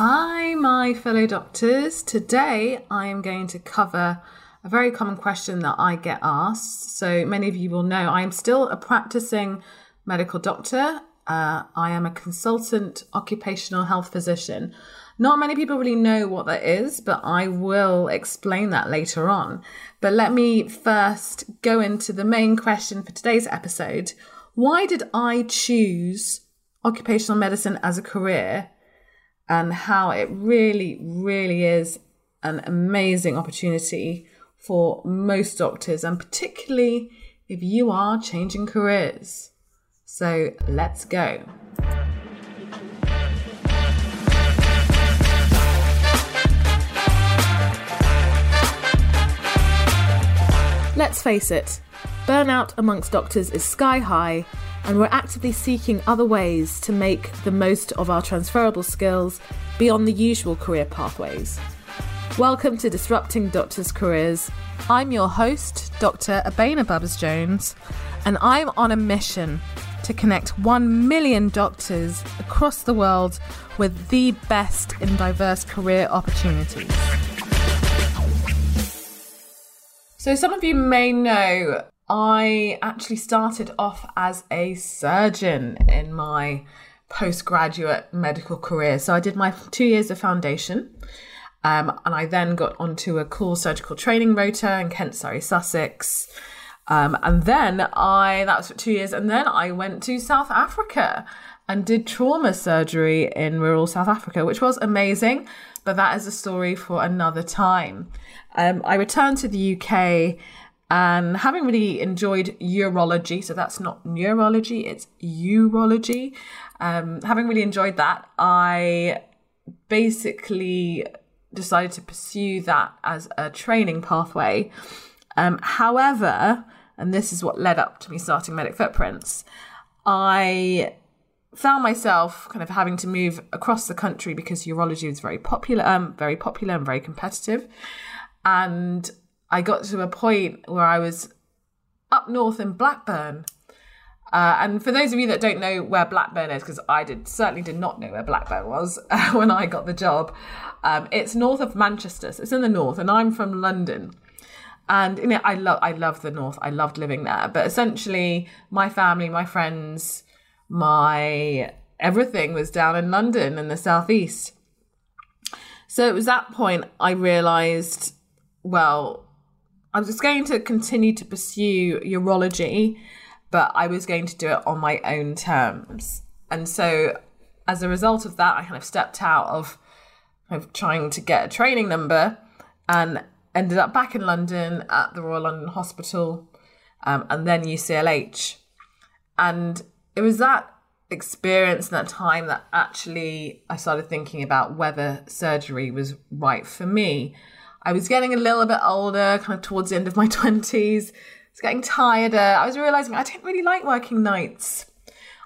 Hi, my fellow doctors. Today I am going to cover a very common question that I get asked. So, many of you will know I am still a practicing medical doctor. Uh, I am a consultant occupational health physician. Not many people really know what that is, but I will explain that later on. But let me first go into the main question for today's episode. Why did I choose occupational medicine as a career and how it really, really is an amazing opportunity for most doctors, and particularly if you are changing careers. So let's go. Let's face it, burnout amongst doctors is sky high, and we're actively seeking other ways to make the most of our transferable skills beyond the usual career pathways. Welcome to Disrupting Doctors' Careers. I'm your host, Dr. Abena Bubbs Jones, and I'm on a mission to connect 1 million doctors across the world with the best in diverse career opportunities. So, some of you may know I actually started off as a surgeon in my postgraduate medical career. So, I did my two years of foundation. Um, and I then got onto a core surgical training rota in Kent, Surrey, Sussex. Um, and then I, that was for two years. And then I went to South Africa and did trauma surgery in rural South Africa, which was amazing. But that is a story for another time. Um, I returned to the UK and having really enjoyed urology, so that's not neurology, it's urology. Um, having really enjoyed that, I basically decided to pursue that as a training pathway. Um, however, and this is what led up to me starting Medic Footprints, I found myself kind of having to move across the country because urology was very popular, um, very popular and very competitive. And I got to a point where I was up north in Blackburn. Uh, and for those of you that don't know where Blackburn is, because I did certainly did not know where Blackburn was uh, when I got the job, um, it's north of Manchester. So it's in the north, and I'm from London. And you know, I love I love the north. I loved living there. But essentially, my family, my friends, my everything was down in London in the southeast. So it was that point I realised, well, I was just going to continue to pursue urology, but I was going to do it on my own terms. And so as a result of that, I kind of stepped out of, of trying to get a training number and ended up back in London at the Royal London Hospital um, and then UCLH. And it was that experience and that time that actually I started thinking about whether surgery was right for me. I was getting a little bit older, kind of towards the end of my 20s. I was getting tireder. I was realizing I didn't really like working nights.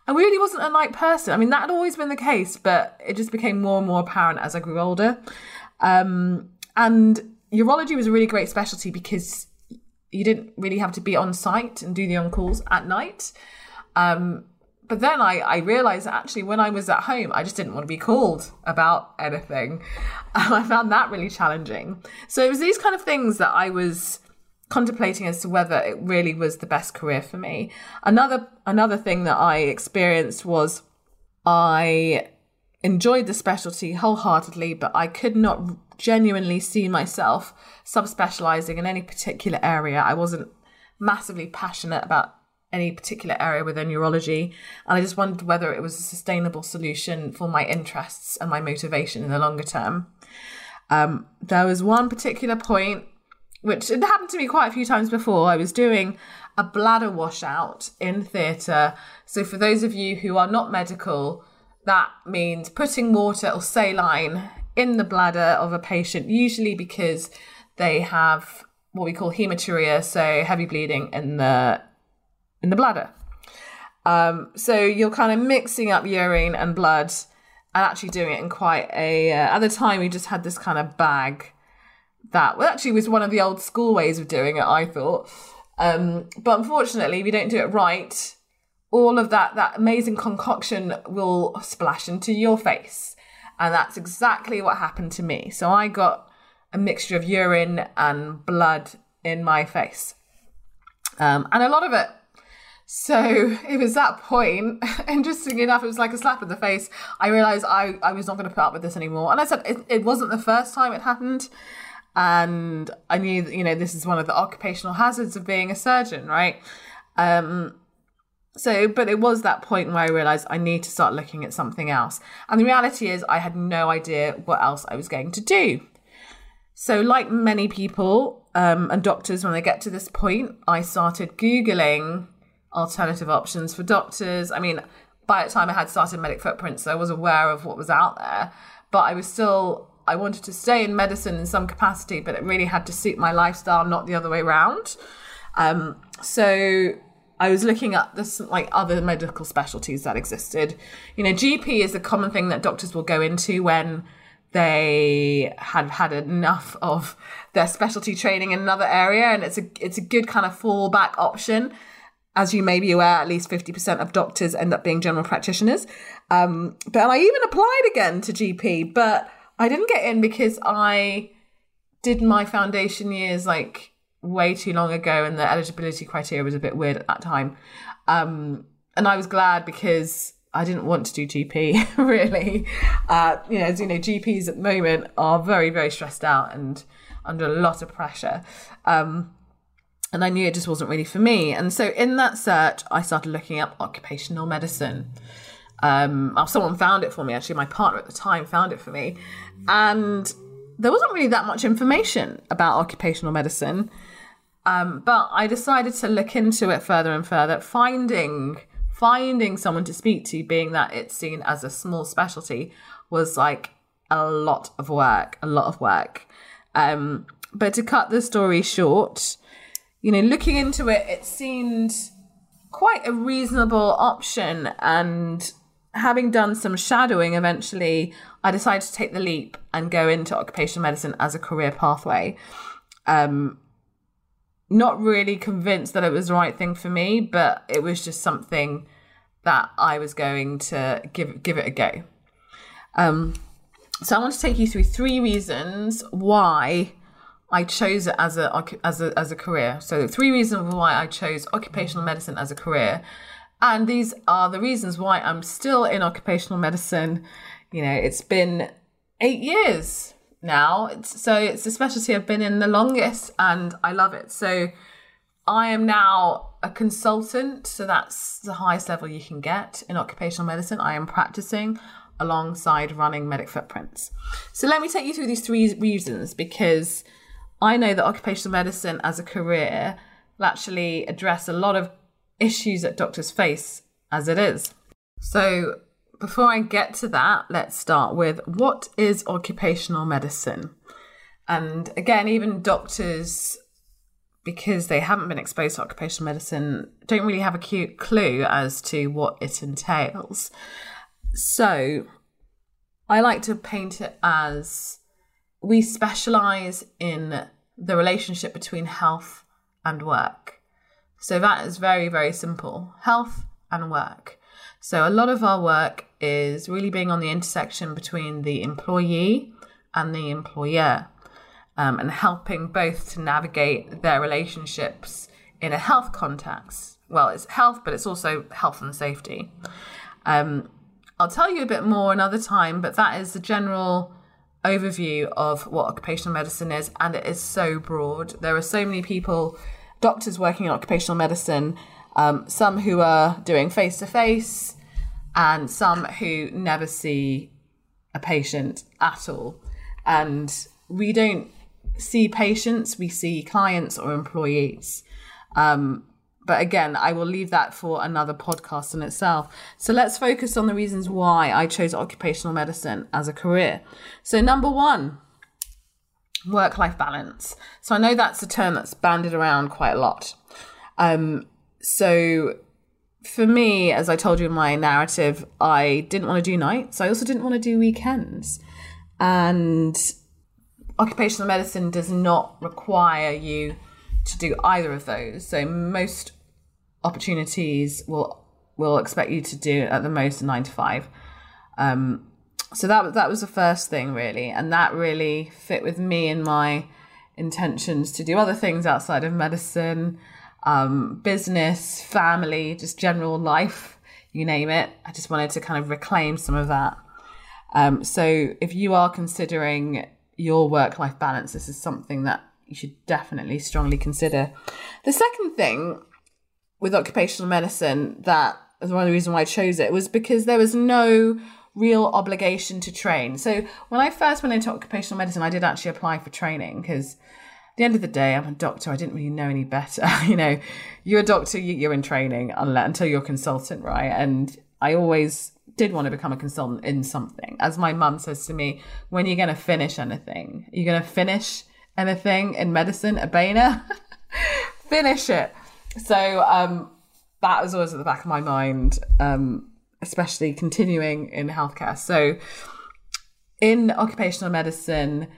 I really wasn't a night person. I mean, that had always been the case, but it just became more and more apparent as I grew older. Um, and urology was a really great specialty because you didn't really have to be on site and do the on calls at night. Um, but then I, I realized actually when I was at home, I just didn't want to be called about anything. I found that really challenging. So it was these kind of things that I was contemplating as to whether it really was the best career for me. Another another thing that I experienced was I enjoyed the specialty wholeheartedly, but I could not genuinely see myself subspecializing in any particular area. I wasn't massively passionate about any particular area within urology. And I just wondered whether it was a sustainable solution for my interests and my motivation in the longer term. Um, there was one particular point, which had happened to me quite a few times before. I was doing a bladder washout in theatre. So, for those of you who are not medical, that means putting water or saline in the bladder of a patient, usually because they have what we call hematuria, so heavy bleeding in the in the bladder. Um, so you're kind of mixing up urine and blood and actually doing it in quite a. Uh, at the time, we just had this kind of bag that well, actually was one of the old school ways of doing it. I thought, um, but unfortunately, if you don't do it right, all of that that amazing concoction will splash into your face. And that's exactly what happened to me. So I got a mixture of urine and blood in my face. Um, and a lot of it. So it was that point, interestingly enough, it was like a slap in the face. I realized I, I was not going to put up with this anymore. And I said, it, it wasn't the first time it happened. And I knew that, you know, this is one of the occupational hazards of being a surgeon, right? Um, so, but it was that point where I realized I need to start looking at something else. And the reality is, I had no idea what else I was going to do. So, like many people um, and doctors, when they get to this point, I started Googling alternative options for doctors. I mean, by the time I had started Medic Footprints, I was aware of what was out there, but I was still, I wanted to stay in medicine in some capacity, but it really had to suit my lifestyle, not the other way around. Um, so, I was looking at this like other medical specialties that existed. You know, GP is a common thing that doctors will go into when they have had enough of their specialty training in another area, and it's a it's a good kind of fallback option. As you may be aware, at least fifty percent of doctors end up being general practitioners. Um, but I even applied again to GP, but I didn't get in because I did my foundation years like way too long ago, and the eligibility criteria was a bit weird at that time. Um, and I was glad because I didn't want to do GP really. Uh, you know, as you know, GPs at the moment are very, very stressed out and under a lot of pressure. Um, and I knew it just wasn't really for me. And so in that search, I started looking up occupational medicine. Um, someone found it for me. Actually, my partner at the time found it for me, and there wasn't really that much information about occupational medicine. Um, but I decided to look into it further and further, finding finding someone to speak to, being that it's seen as a small specialty, was like a lot of work, a lot of work. Um, but to cut the story short, you know, looking into it, it seemed quite a reasonable option. And having done some shadowing, eventually, I decided to take the leap and go into occupational medicine as a career pathway. Um, not really convinced that it was the right thing for me, but it was just something that I was going to give give it a go. Um, so I want to take you through three reasons why I chose it as a as a as a career. So three reasons why I chose occupational medicine as a career, and these are the reasons why I'm still in occupational medicine. You know, it's been eight years now. It's, so it's a specialty I've been in the longest, and I love it. So I am now a consultant, so that's the highest level you can get in occupational medicine. I am practicing alongside running Medic Footprints. So let me take you through these three reasons because I know that occupational medicine as a career will actually address a lot of issues that doctors face as it is. So before I get to that, let's start with what is occupational medicine? And again, even doctors because they haven't been exposed to occupational medicine, don't really have a cute clue as to what it entails. So I like to paint it as we specialize in the relationship between health and work. So that is very, very simple health and work. So a lot of our work is really being on the intersection between the employee and the employer um, and helping both to navigate their relationships in a health context. Well, it's health, but it's also health and safety. Um, I'll tell you a bit more another time, but that is the general overview of what occupational medicine is, and it is so broad. There are so many people, doctors working in occupational medicine, um, some who are doing face to face, and some who never see a patient at all. And we don't see patients, we see clients or employees. Um, but again, I will leave that for another podcast in itself. So let's focus on the reasons why I chose occupational medicine as a career. So, number one, work life balance. So, I know that's a term that's banded around quite a lot. Um, so, for me, as I told you in my narrative, I didn't want to do nights. I also didn't want to do weekends. And occupational medicine does not require you to do either of those. So most opportunities will will expect you to do at the most nine to five. Um, so that that was the first thing really, and that really fit with me and my intentions to do other things outside of medicine, um, business, family, just general life, you name it. I just wanted to kind of reclaim some of that. Um, so if you are considering your work life balance, this is something that you should definitely strongly consider. The second thing with occupational medicine that is one of the reasons why I chose it was because there was no real obligation to train. So when I first went into occupational medicine, I did actually apply for training because at the end of the day, I'm a doctor. I didn't really know any better. you know, you're a doctor, you're in training until you're a consultant, right? And I always did want to become a consultant in something. As my mum says to me, when are you going to finish anything? Are you going to finish anything in medicine, Abena? finish it. So um, that was always at the back of my mind. Um, especially continuing in healthcare. So, in occupational medicine,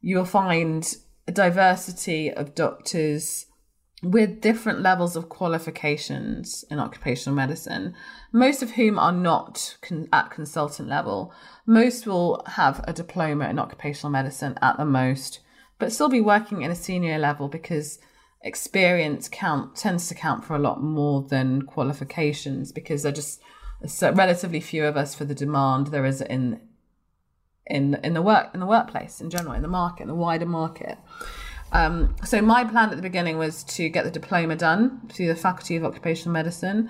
you'll find a diversity of doctors with different levels of qualifications in occupational medicine, most of whom are not con- at consultant level. Most will have a diploma in occupational medicine at the most, but still be working in a senior level because experience count tends to count for a lot more than qualifications because there just so relatively few of us for the demand there is in in in the work in the workplace in general in the market in the wider market. Um, so my plan at the beginning was to get the diploma done through the faculty of occupational medicine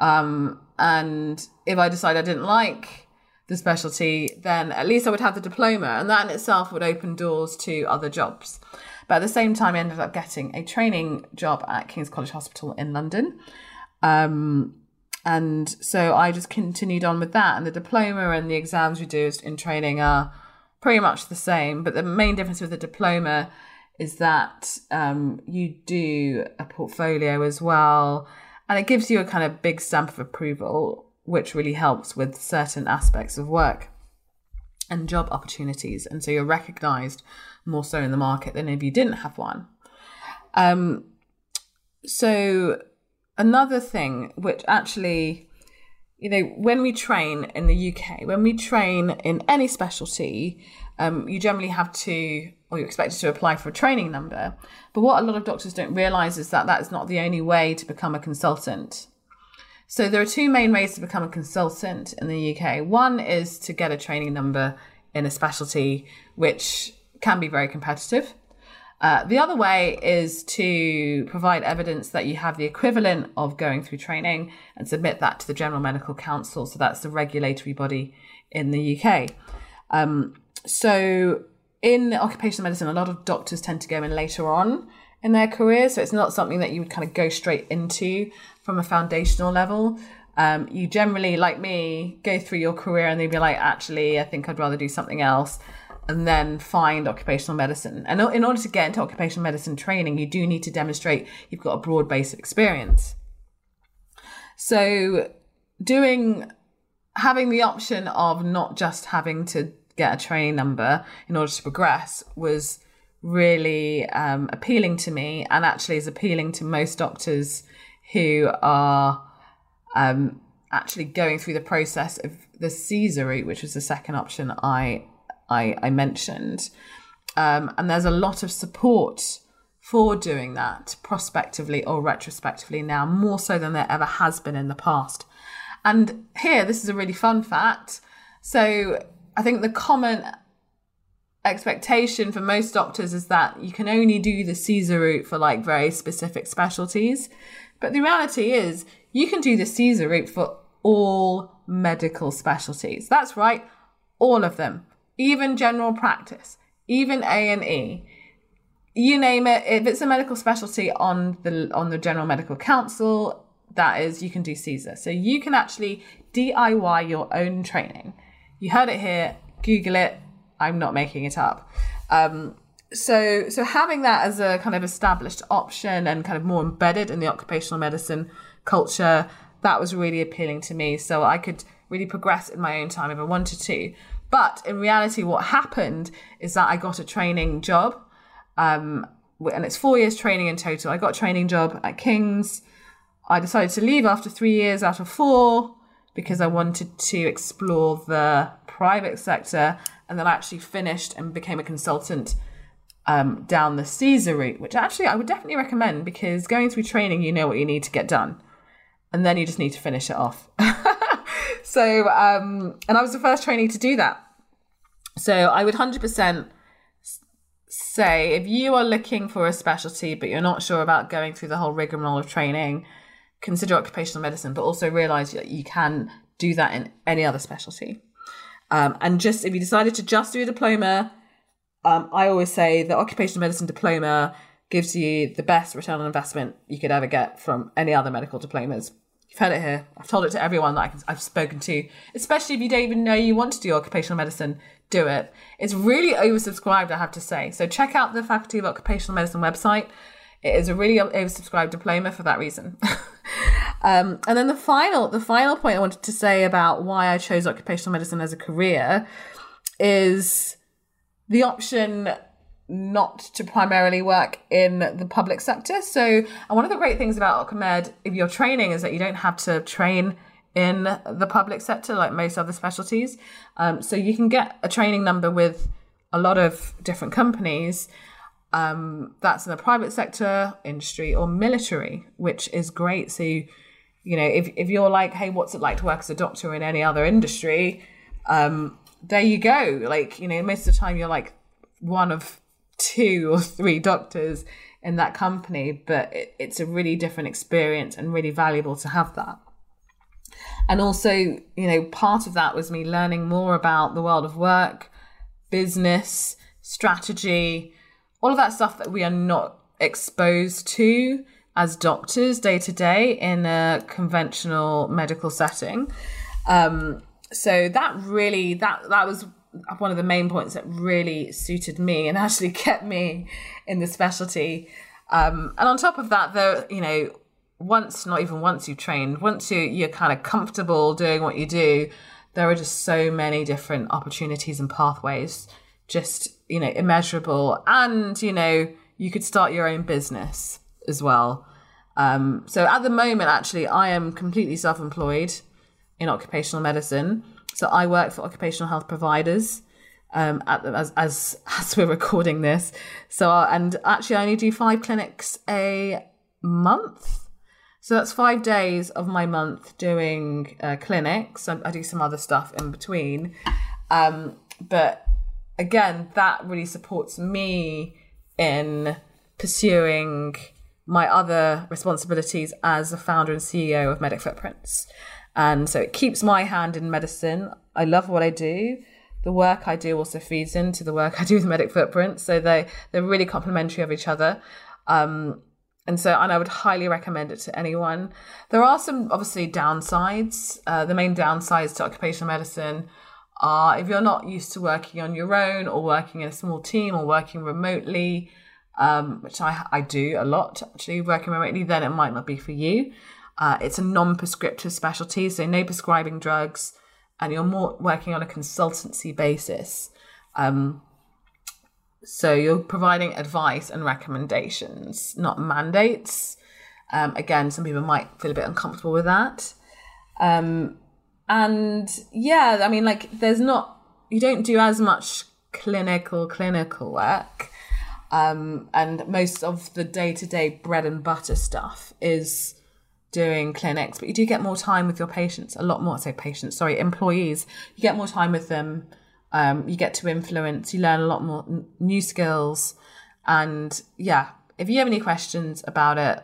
um, and if i decide i didn't like the specialty then at least i would have the diploma and that in itself would open doors to other jobs but at the same time i ended up getting a training job at king's college hospital in london um, and so I just continued on with that. And the diploma and the exams we do in training are pretty much the same. But the main difference with the diploma is that um, you do a portfolio as well. And it gives you a kind of big stamp of approval, which really helps with certain aspects of work and job opportunities. And so you're recognized more so in the market than if you didn't have one. Um, so another thing which actually you know when we train in the uk when we train in any specialty um, you generally have to or you're expected to apply for a training number but what a lot of doctors don't realize is that that is not the only way to become a consultant so there are two main ways to become a consultant in the uk one is to get a training number in a specialty which can be very competitive uh, the other way is to provide evidence that you have the equivalent of going through training and submit that to the General Medical Council. So that's the regulatory body in the UK. Um, so in occupational medicine, a lot of doctors tend to go in later on in their career. So it's not something that you would kind of go straight into from a foundational level. Um, you generally, like me, go through your career and they'd be like, actually, I think I'd rather do something else and then find occupational medicine. And in order to get into occupational medicine training, you do need to demonstrate you've got a broad base of experience. So, doing having the option of not just having to get a training number in order to progress was really um, appealing to me, and actually is appealing to most doctors who are um, actually going through the process of the CESR route, which was the second option I I, I mentioned. Um, and there's a lot of support for doing that prospectively or retrospectively now, more so than there ever has been in the past. And here, this is a really fun fact. So I think the common expectation for most doctors is that you can only do the CESR route for like very specific specialties. But the reality is, you can do the CESR route for all medical specialties. That's right, all of them even general practice, even A and E, you name it. If it's a medical specialty on the on the General Medical Council, that is, you can do CESR. So you can actually DIY your own training. You heard it here. Google it. I'm not making it up. Um, so so having that as a kind of established option and kind of more embedded in the occupational medicine culture, that was really appealing to me. So I could really progress in my own time if I wanted to. But in reality, what happened is that I got a training job, um, and it's four years training in total. I got a training job at King's. I decided to leave after three years out of four because I wanted to explore the private sector, and then I actually finished and became a consultant um, down the CESR route, which actually I would definitely recommend because going through training, you know what you need to get done, and then you just need to finish it off. so, um, and I was the first trainee to do that. So I would 100% say if you are looking for a specialty, but you're not sure about going through the whole rigmarole of training, consider occupational medicine, but also realize that you can do that in any other specialty. Um, and just if you decided to just do a diploma, um, I always say the occupational medicine diploma gives you the best return on investment you could ever get from any other medical diplomas. You've heard it here. I've told it to everyone that I've spoken to, especially if you don't even know you want to do occupational medicine, do it. It's really oversubscribed, I have to say. So check out the Faculty of Occupational Medicine website. It is a really oversubscribed diploma for that reason. um, and then the final, the final point I wanted to say about why I chose occupational medicine as a career is the option not to primarily work in the public sector. So, and one of the great things about OccMed, if you're training, is that you don't have to train in the public sector like most other specialties. Um, so you can get a training number with a lot of different companies. Um, that's in the private sector, industry, or military, which is great. So, you, you know, if, if you're like, hey, what's it like to work as a doctor in any other industry? Um, there you go. Like, you know, most of the time you're like one of two or three doctors in that company, but it, it's a really different experience and really valuable to have that. And also, you know, part of that was me learning more about the world of work, business, strategy, all of that stuff that we are not exposed to as doctors day to day in a conventional medical setting. Um, so that really that that was one of the main points that really suited me and actually kept me in the specialty. Um, and on top of that, though, you know, once not even once you've trained, once you you're kind of comfortable doing what you do, there are just so many different opportunities and pathways, just you know, immeasurable. And you know, you could start your own business as well. Um, so at the moment, actually, I am completely self-employed in occupational medicine. So I work for occupational health providers um, at, as, as as we're recording this. So and actually, I only do five clinics a month. So that's five days of my month doing uh, clinics. I, I, do some other stuff in between, um, but again, that really supports me in pursuing my other responsibilities as a founder and CEO of Medic Footprints. And so it keeps my hand in medicine. I love what I do. The work I do also feeds into the work I do with Medic Footprints. So they, they're really complementary of each other. Um, and so, and I would highly recommend it to anyone. There are some obviously downsides. Uh, the main downsides to occupational medicine are if you're not used to working on your own or working in a small team or working remotely, um, which I, I do a lot actually, working remotely, then it might not be for you. Uh, it's a non prescriptive specialty, so no prescribing drugs, and you're more working on a consultancy basis. Um, so you're providing advice and recommendations, not mandates. Um, again, some people might feel a bit uncomfortable with that. Um, and yeah, I mean, like, there's not, you don't do as much clinical, clinical work. Um, and most of the day to day bread and butter stuff is doing clinics, but you do get more time with your patients, a lot more, say patients, sorry, employees. You get more time with them um, you get to influence, you learn a lot more n- new skills. And yeah, if you have any questions about it,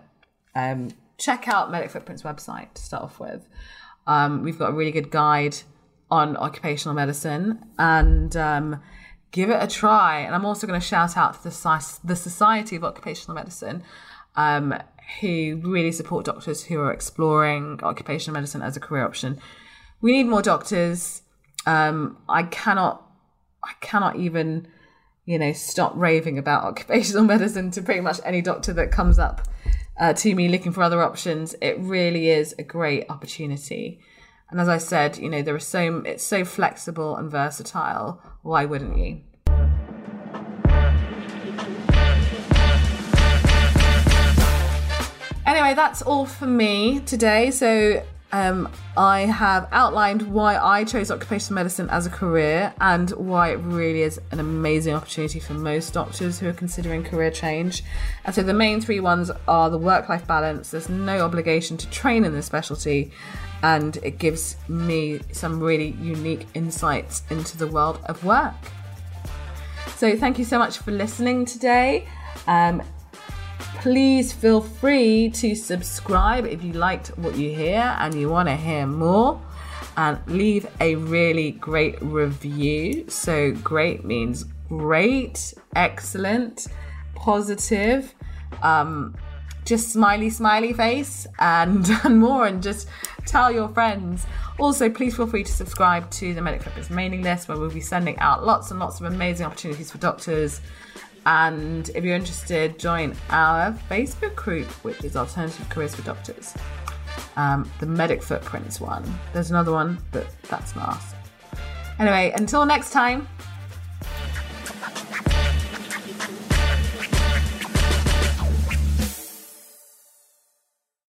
um, check out Medic Footprints website to start off with. Um, we've got a really good guide on occupational medicine and um, give it a try. And I'm also going to shout out to the, the Society of Occupational Medicine, um, who really support doctors who are exploring occupational medicine as a career option. We need more doctors. Um, I cannot, I cannot even, you know, stop raving about occupational medicine to pretty much any doctor that comes up uh, to me looking for other options. It really is a great opportunity. And as I said, you know, there are so it's so flexible and versatile. Why wouldn't you? Anyway, that's all for me today. So Um, I have outlined why I chose occupational medicine as a career and why it really is an amazing opportunity for most doctors who are considering career change. And so the main three ones are the work life balance, there's no obligation to train in this specialty, and it gives me some really unique insights into the world of work. So thank you so much for listening today. Um, please feel free to subscribe if you liked what you hear and you want to hear more and leave a really great review. So, great means great, excellent, positive, um, just smiley, smiley face, and, and more, and just tell your friends. Also, please feel free to subscribe to the Medic mailing list where we'll be sending out lots and lots of amazing opportunities for doctors and if you're interested, join our Facebook group, which is Alternative Careers for Doctors. Um, the Medic Footprints one. There's another one, but that's not us. Anyway, until next time.